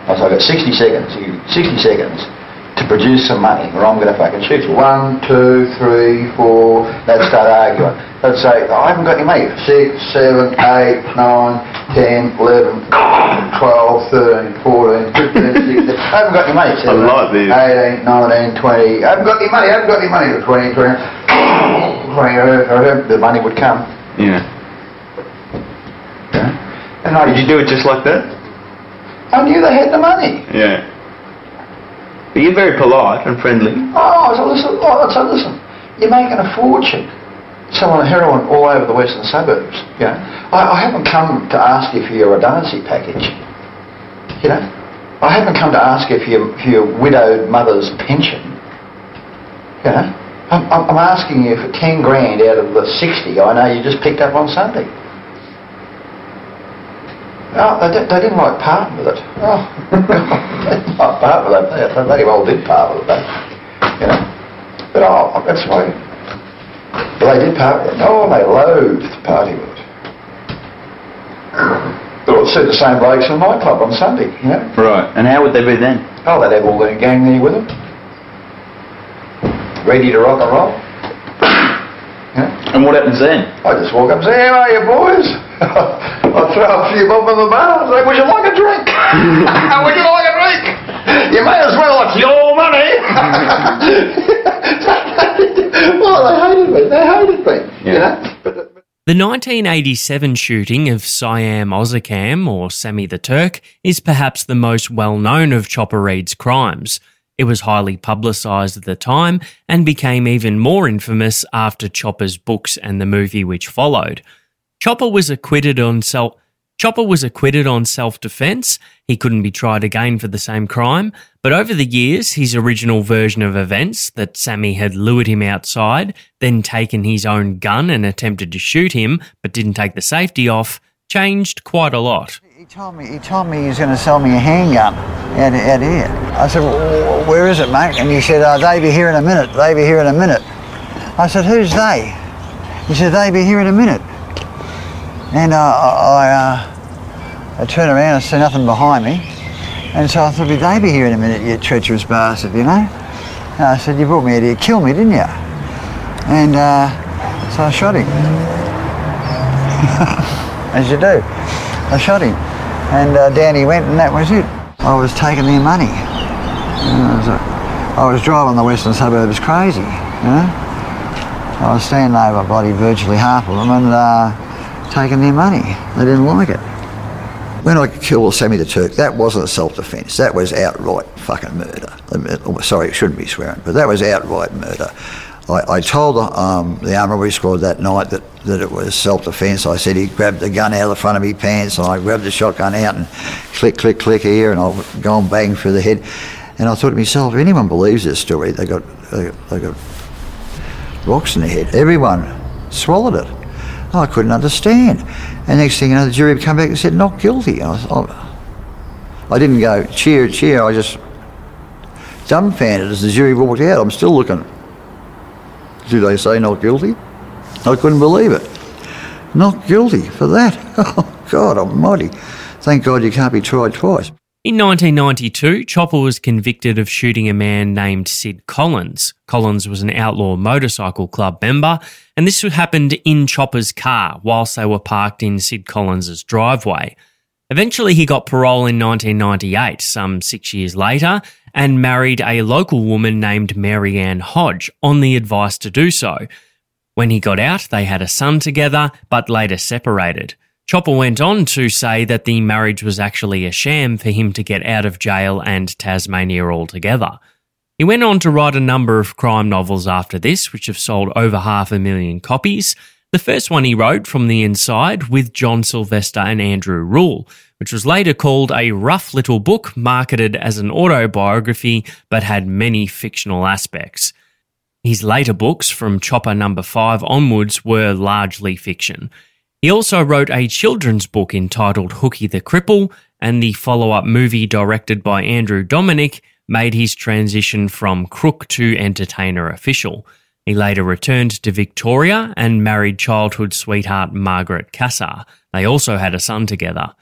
Speaker 9: I said, I've got 60 seconds. You, 60 seconds. To produce some money, or I'm going to fucking shoot you. One, two, three, four. They'd start arguing. They'd say, oh, I haven't got any money. Six, seven, eight, nine, ten, eleven, twelve, thirteen, fourteen, fifteen, sixteen. I haven't got any money.
Speaker 10: I like this.
Speaker 9: 18, 19, 20. I haven't got any money. I haven't got any money. 20, 20. 20 the money would come.
Speaker 10: Yeah.
Speaker 9: And I
Speaker 10: Did you do it just like that?
Speaker 9: I knew they had the money.
Speaker 10: Yeah. But you're very polite and friendly.
Speaker 9: Oh, so listen, oh, listen, you're making a fortune selling heroin all over the western suburbs. You know, I, I haven't come to ask you for your redundancy package. You know, I haven't come to ask you for your, for your widowed mother's pension. You know, I'm I'm asking you for 10 grand out of the 60 I know you just picked up on Sunday. Oh, they, di- they didn't like parting with it. Oh, they didn't like part with it. They, bloody well did part with it. You know. But oh, that's why. But they did part with it. Oh, they loathed party with it. But I'd see the same blokes in my nightclub on Sunday, you know.
Speaker 10: Right. And how would they be then?
Speaker 9: Oh, they'd have all their gang there with them. Ready to rock and roll. Yeah.
Speaker 10: And what happens then?
Speaker 9: I just walk up and say, how are you boys? I'll throw a few bob in the bar and say, would you like a drink? would you like a drink? You may as well, it's your money. well, they hated me. They hated me. You know?
Speaker 5: Uh, the 1987 shooting of Siam Ozakca, or Sammy the Turk, is perhaps the most well known of Chopper Read's crimes. It was highly publicised at the time and became even more infamous after Chopper's books and the movie which followed. Chopper was acquitted on self. Chopper was acquitted on self defense. He couldn't be tried again for the same crime, but over the years, his original version of events that Sammy had lured him outside, then taken his own gun and attempted to shoot him, but didn't take the safety off, changed quite a lot.
Speaker 7: He told me he told me he was going to sell me a handgun out, out here. I said, well, where is it, mate? And he said, oh, they be here in a minute. They be here in a minute. I said, who's they? He said, they be here in a minute. And uh, I, uh, I turned around and see nothing behind me. And so I thought, "Would they be here in a minute, you treacherous bastard, you know? And I said, you brought me here to kill me, didn't you? And uh, so I shot him. As you do. I shot him. And uh, down he went and that was it. I was taking their money. I, was, uh, I was driving the western suburbs crazy, you know? I was standing over bloody virtually half of them and uh, taking their money. They didn't like it. When I killed Sammy the Turk, that wasn't self-defence. That was outright fucking murder. Oh, Sorry, it shouldn't be swearing, but that was outright murder. I, I told um, the armoury squad that night that, that it was self-defence. I said he grabbed the gun out of the front of me pants and I grabbed the shotgun out and click, click, click here and I've gone bang through the head. And I thought to myself, if anyone believes this story, they got, they, they got rocks in their head. Everyone swallowed it. I couldn't understand. And next thing you know, the jury come back and said, not guilty. I, was, I, I didn't go, cheer, cheer. I just dumbfounded as the jury walked out. I'm still looking. Do they say not guilty? I couldn't believe it. Not guilty for that. Oh, God almighty. Thank God you can't be tried twice.
Speaker 5: In 1992, Chopper was convicted of shooting a man named Sid Collins. Collins was an outlaw motorcycle club member, and this happened in Chopper's car whilst they were parked in Sid Collins's driveway. Eventually, he got parole in 1998, some six years later, and married a local woman named Mary Ann Hodge on the advice to do so. When he got out, they had a son together, but later separated. Chopper went on to say that the marriage was actually a sham for him to get out of jail and Tasmania altogether. He went on to write a number of crime novels after this, which have sold over half a million copies. The first one he wrote, From the Inside, with John Silvester and Andrew Rule, which was later called a rough little book marketed as an autobiography but had many fictional aspects. His later books, from Chopper number 5 onwards, were largely fiction. He also wrote a children's book entitled Hooky the Cripple, and the follow up movie directed by Andrew Dominik made his transition from crook to entertainer official. He later returned to Victoria and married childhood sweetheart Margaret Cassar. They also had a son together.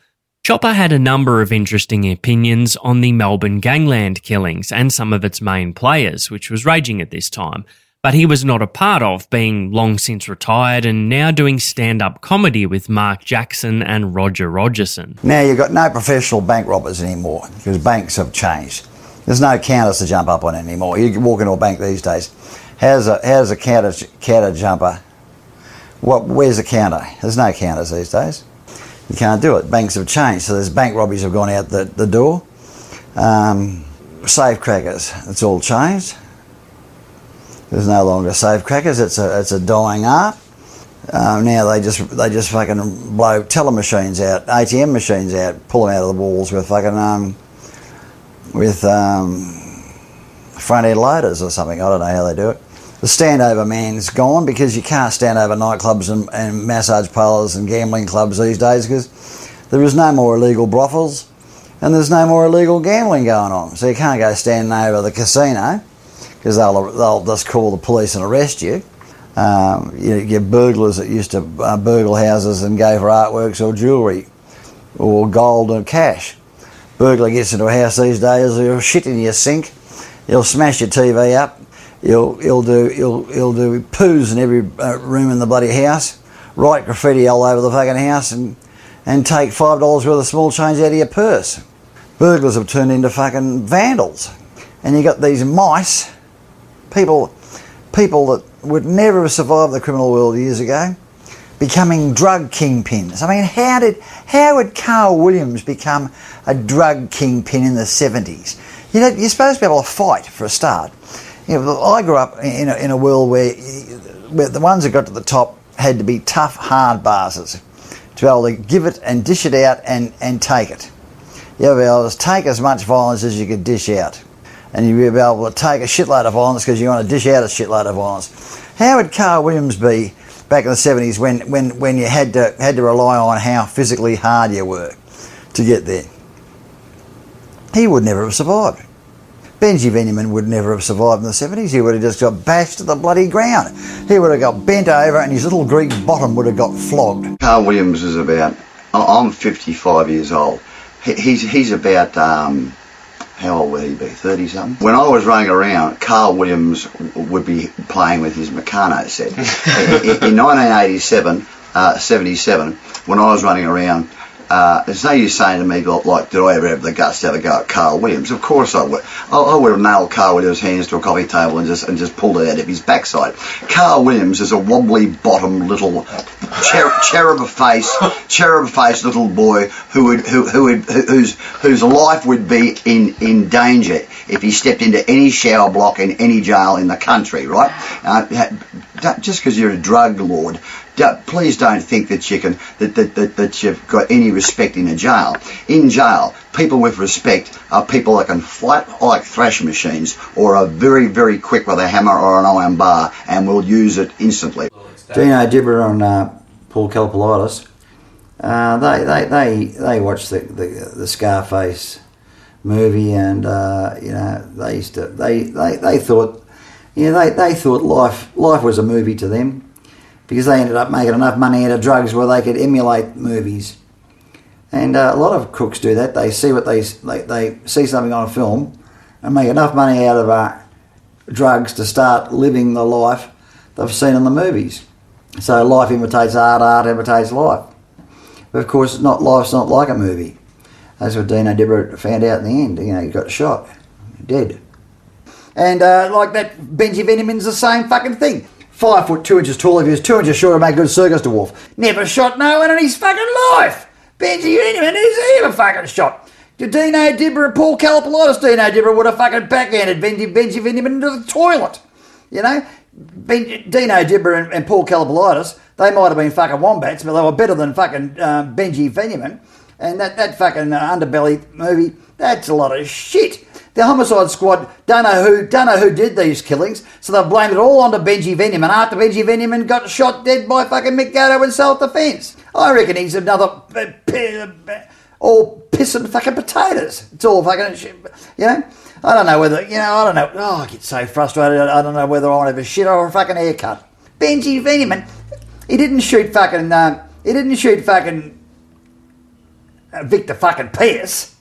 Speaker 5: Chopper had a number of interesting opinions on the Melbourne gangland killings and some of its main players, which was raging at this time, but he was not a part of, being long since retired and now doing stand up comedy with Mark Jackson and Roger Rogerson.
Speaker 7: Now you've got no professional bank robbers anymore because banks have changed. There's no counters to jump up on anymore. You walk into a bank these days. How's a how's a counter counter jumper? What where's the counter? There's no counters these days. You can't do it. Banks have changed, so there's bank robberies have gone out the, the door. Um, safe crackers, it's all changed. There's no longer safe crackers. It's a it's a dying art. Um, now they just they just fucking blow teller machines out, ATM machines out, pull them out of the walls with fucking um, with um, front end loaders or something. I don't know how they do it. The standover man's gone because you can't stand over nightclubs and, and massage parlours and gambling clubs these days because there is no more illegal brothels and there's no more illegal gambling going on. So you can't go standing over the casino because they'll, they'll just call the police and arrest you. Um, you you get burglars that used to uh, burgle houses and go for artworks or jewellery or gold and cash. Burglar gets into a house these days, he'll shit in your sink, he'll smash your TV up, he'll, he'll, do, he'll, he'll do poos in every uh, room in the bloody house, write graffiti all over the fucking house and, and take $5 worth of small change out of your purse. Burglars have turned into fucking vandals. And you got these mice, people, people that would never have survived the criminal world years ago, becoming drug kingpins. I mean, how did how would Carl Williams become a drug kingpin in the seventies? You know, you're supposed to be able to fight for a start. You know, I grew up in a, in a world where, where the ones that got to the top had to be tough, hard basses to be able to give it and dish it out and, and take it. You had to be able to take as much violence as you could dish out. And you'd be able to take a shitload of violence because you want to dish out a shitload of violence. How would Carl Williams be back in the 70s when, when, when you had to, had to rely on how physically hard you were to get there? He would never have survived. Benji Veniamin would never have survived in the 70s. He would have just got bashed to the bloody ground. He would have got bent over and his little Greek bottom would have got flogged.
Speaker 16: Carl Williams is about. I'm 55 years old. He's he's about. Um, how old would he be? 30 something. When I was running around, Carl Williams would be playing with his Meccano set. in, in 1987, uh, 77, when I was running around. Uh, there's no use saying to me like, like, did I ever have the guts to have a go at Carl Williams? Of course I would. I, I would have nailed Carl Williams' hands to a coffee table and just and just pulled it out of his backside. Carl Williams is a wobbly bottom little cher- cherub face, cherub face little boy who would who who would who- whose whose life would be in in danger if he stepped into any shower block in any jail in the country. Right? Uh, just because you're a drug lord. Don't, please don't think that you can that, that, that, that you've got any respect in a jail. In jail, people with respect are people that can fight like thrash machines or are very very quick with a hammer or an iron bar and will use it instantly.
Speaker 7: Dino Dibra and uh, Paul Kallipolitis, uh, they, they, they, they watched the, the, the Scarface movie and, uh, you know, they used to, they, they, they thought, you know, they, they thought life, life was a movie to them because they ended up making enough money out of drugs where they could emulate movies. And uh, a lot of crooks do that. They see what they, they, they see something on a film and make enough money out of uh, drugs to start living the life they've seen in the movies. So life imitates art, art imitates life. But of course, not life's not like a movie. That's what Dino Dibra found out in the end. You know, he got shot, dead. And uh, like that, Benji Veniamin's the same fucking thing. Five foot two inches tall, if he was two inches shorter, make a good circus dwarf. Never shot no one in his fucking life. Benji Veniamin, who's he ever fucking shot? Dino Dibra and Paul Kallipolitis, Dino Dibra would have fucking backhanded Benji, Benji Veniamin into the toilet. You know? Ben, Dino Dibra and, and Paul Kallipolitis, they might have been fucking wombats, but they were better than fucking um, Benji Veniamin. And that, that fucking uh, underbelly movie, that's a lot of shit. The homicide squad don't know who don't know who did these killings, so they blamed it all onto Benji Veniamin after Benji Veniamin got shot dead by fucking Mick Gatto in self-defence. I reckon he's another uh, uh, all piss and fucking potatoes. It's all fucking you know. I don't know whether you know. I don't know. Oh, I get so frustrated. I don't know whether I want to have a shit or a fucking haircut. Benji Veniamin, he didn't shoot fucking. Uh, he didn't shoot fucking uh, Victor fucking Peirce.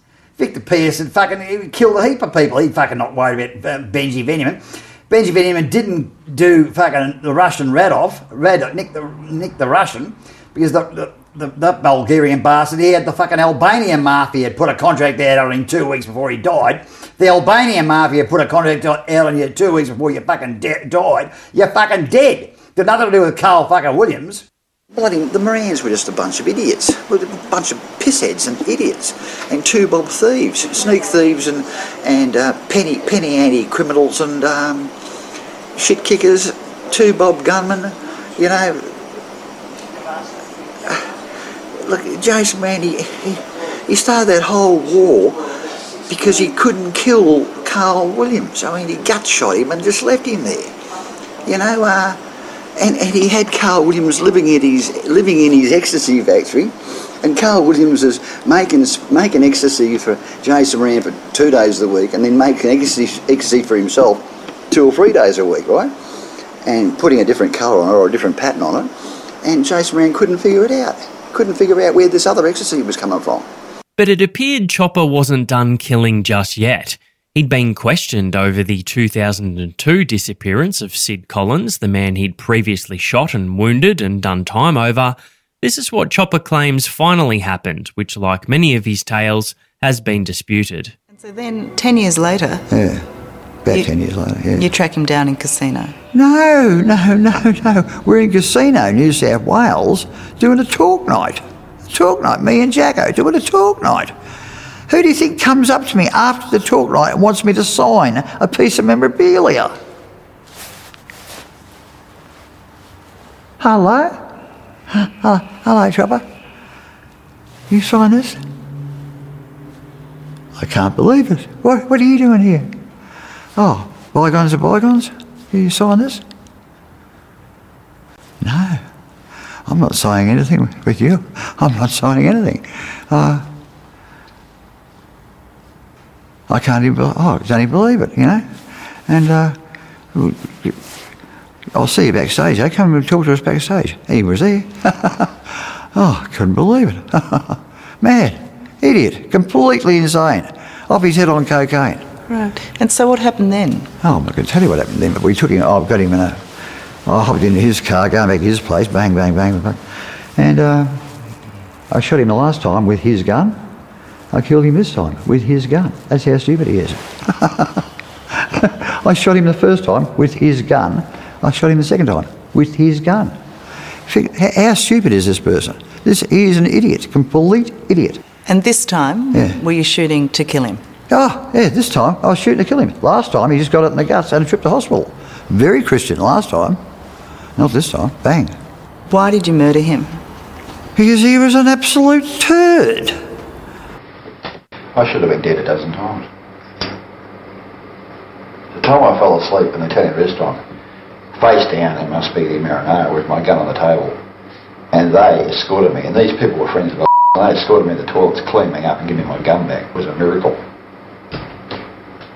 Speaker 7: Victor Peirce had fucking he killed a heap of people. He fucking not worried about uh, Benji Veniamin. Benji Veniamin didn't do fucking the Russian Radev, Rad, Nick the Nick the Russian, because the, the the, that Bulgarian bastard, he had the fucking Albanian mafia had put a contract out on him two weeks before he died. The Albanian mafia put a contract out on you two weeks before you fucking de- died. You're fucking dead. Got nothing to do with Carl fucking Williams. Bloody, the Morans were just a bunch of idiots. Were a bunch of pissheads and idiots. And two bob thieves, sneak thieves and, and uh, penny, penny ante criminals and um, shit kickers, two bob gunmen, you know. Look, Jason Moran, he, he started that whole war because he couldn't kill Carl Williams. I mean, he gut shot him and just left him there. You know, uh, and, and he had Carl Williams living at his living in his ecstasy factory, and Carl Williams is making making ecstasy for Jason Moran for two days of the week, and then making ecstasy, ecstasy for himself two or three days a week, right? And putting a different colour on it or a different pattern on it, and Jason Moran couldn't figure it out. Couldn't figure out where this other ecstasy was coming from.
Speaker 5: But it appeared Chopper wasn't done killing just yet. He'd been questioned over the 2002 disappearance of Sid Collins, the man he'd previously shot and wounded and done time over. This is what Chopper claims finally happened, which, like many of his tales, has been disputed.
Speaker 14: And So then, 10 years later,
Speaker 7: Yeah, about
Speaker 14: You-
Speaker 7: 10 years later, yeah.
Speaker 14: you track him down in casino.
Speaker 7: No, no, no, no. We're in Casino, New South Wales, doing a talk night. A Talk night, me and Jacko doing a talk night. Who do you think comes up to me after the talk night and wants me to sign a piece of memorabilia? Hello? Hello, hello, Chopper. You sign this? I can't believe it. What, what are you doing here? Oh, bygones are bygones. You sign this? No. I'm not signing anything with you. I'm not signing anything. Uh, I can't even, oh, I can't even believe it, you know? And uh, I'll see you backstage. eh? come and talk to us backstage. He was there. oh, I couldn't believe it. Mad, idiot, completely insane. Off his head on cocaine.
Speaker 14: Right. And so what happened then?
Speaker 7: Oh, I'm not going to tell you what happened then, but we took him, I've got him in a, I hopped into his car, going back to his place, bang, bang, bang, bang. And uh, I shot him the last time with his gun. I killed him this time with his gun. That's how stupid he is. I shot him the first time with his gun. I shot him the second time with his gun. How, how stupid is this person? This he is an idiot, complete idiot.
Speaker 14: And this time,
Speaker 7: Yeah.
Speaker 14: were you shooting to kill him?
Speaker 7: Oh, yeah, this time I was shooting to kill him. Last time he just got it in the guts, had a trip to hospital. Very Christian last time. Not this time. Bang.
Speaker 14: Why did you murder him?
Speaker 7: Because he was an absolute turd.
Speaker 17: I should have been dead a dozen times. The time I fell asleep in the Italian restaurant, face down, must be the marinara with my gun on the table, and they escorted me, and these people were friends of mine, and they escorted me to the toilet to clean me up and give me my gun back. It was a miracle.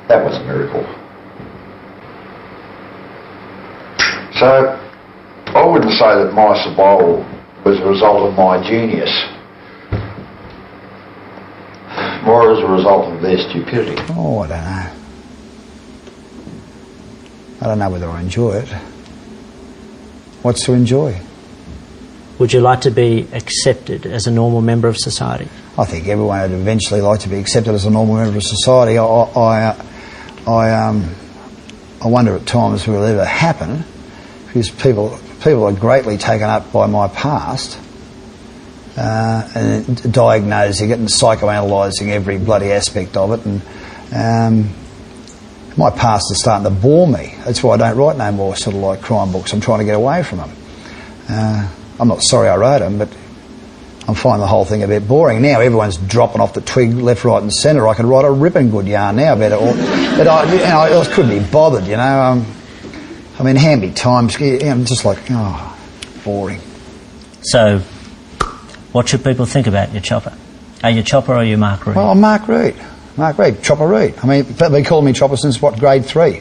Speaker 17: That was a miracle. So, I wouldn't say that my survival was a result of my genius, more as a result of their stupidity.
Speaker 3: Oh, I don't know. I don't know whether I enjoy it. What's to enjoy?
Speaker 18: Would you like to be accepted as a normal member of society?
Speaker 3: I think everyone would eventually like to be accepted as a normal member of society. I, I, uh, I, um, I wonder at times will it ever happen because people, people are greatly taken up by my past uh, and diagnosing it and psychoanalysing every bloody aspect of it. And um, my past is starting to bore me. That's why I don't write no more sort of like crime books. I'm trying to get away from them. Uh, I'm not sorry I wrote them, but I'm finding the whole thing a bit boring. Now everyone's dropping off the twig left, right, and centre. I could write a ripping good yarn now about it but I, you know, I couldn't be bothered, you know. Um, I mean, how many times, you know, I'm just like, oh, boring.
Speaker 18: So, what should people think about your chopper? Are you chopper or are you Mark Read?
Speaker 3: Well, I'm Mark Read. Mark Read, Chopper Read. I mean, they've been me Chopper since, what, grade three?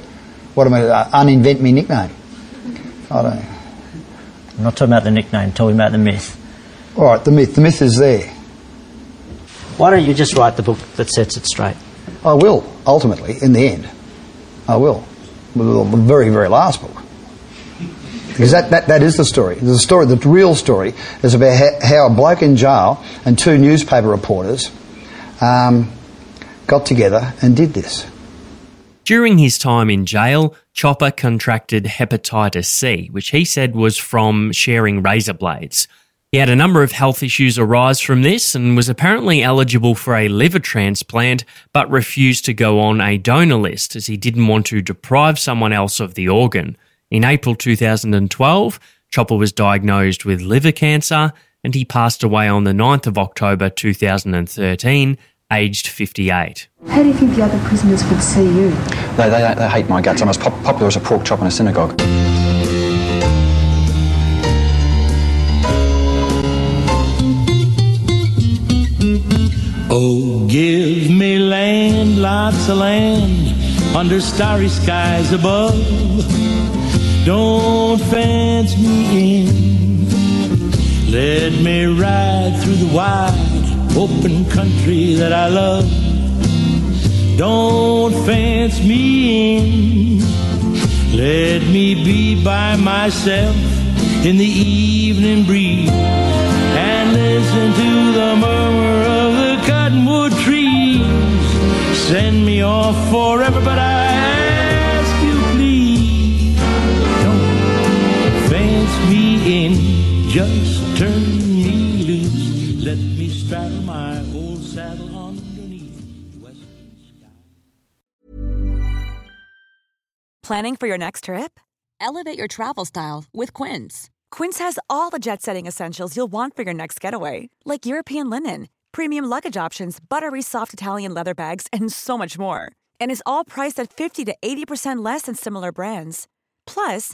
Speaker 3: What am I, uh, uninvent me nickname? I don't know.
Speaker 18: I'm not talking about the nickname, talking about the myth.
Speaker 3: All right, the myth. The myth is there.
Speaker 18: Why don't you just write the book that sets it straight?
Speaker 3: I will, ultimately, in the end. I will. The very, very last book. Because that, that, that is the story. The story, the real story, is about how, a bloke in jail and two newspaper reporters um, got together and did this.
Speaker 5: During his time in jail, Chopper contracted hepatitis C, which he said was from sharing razor blades. He had a number of health issues arise from this and was apparently eligible for a liver transplant, but refused to go on a donor list as he didn't want to deprive someone else of the organ. In April 2012, Chopper was diagnosed with liver cancer and he passed away on the 9th of October 2013, aged 58.
Speaker 19: How do you think the other prisoners would see you?
Speaker 8: They, they, they hate my guts. I'm as pop- popular as a pork chop in a synagogue.
Speaker 4: Oh, give me land, lots of land, under starry skies above. Don't fence me in. Let me ride through the wide, open country that I love. Don't fence me in. Let me be by myself in the evening breeze and listen to the murmur of the cottonwood trees. Send me off forever, but I in. Just turn me loose. Let me straddle my old saddle underneath.
Speaker 20: Planning for your next trip? Elevate your travel style with Quince. Quince has all the jet setting essentials you'll want for your next getaway, like European linen, premium luggage options, buttery soft Italian leather bags, and so much more. And is all priced at 50 to 80% less than similar brands. Plus,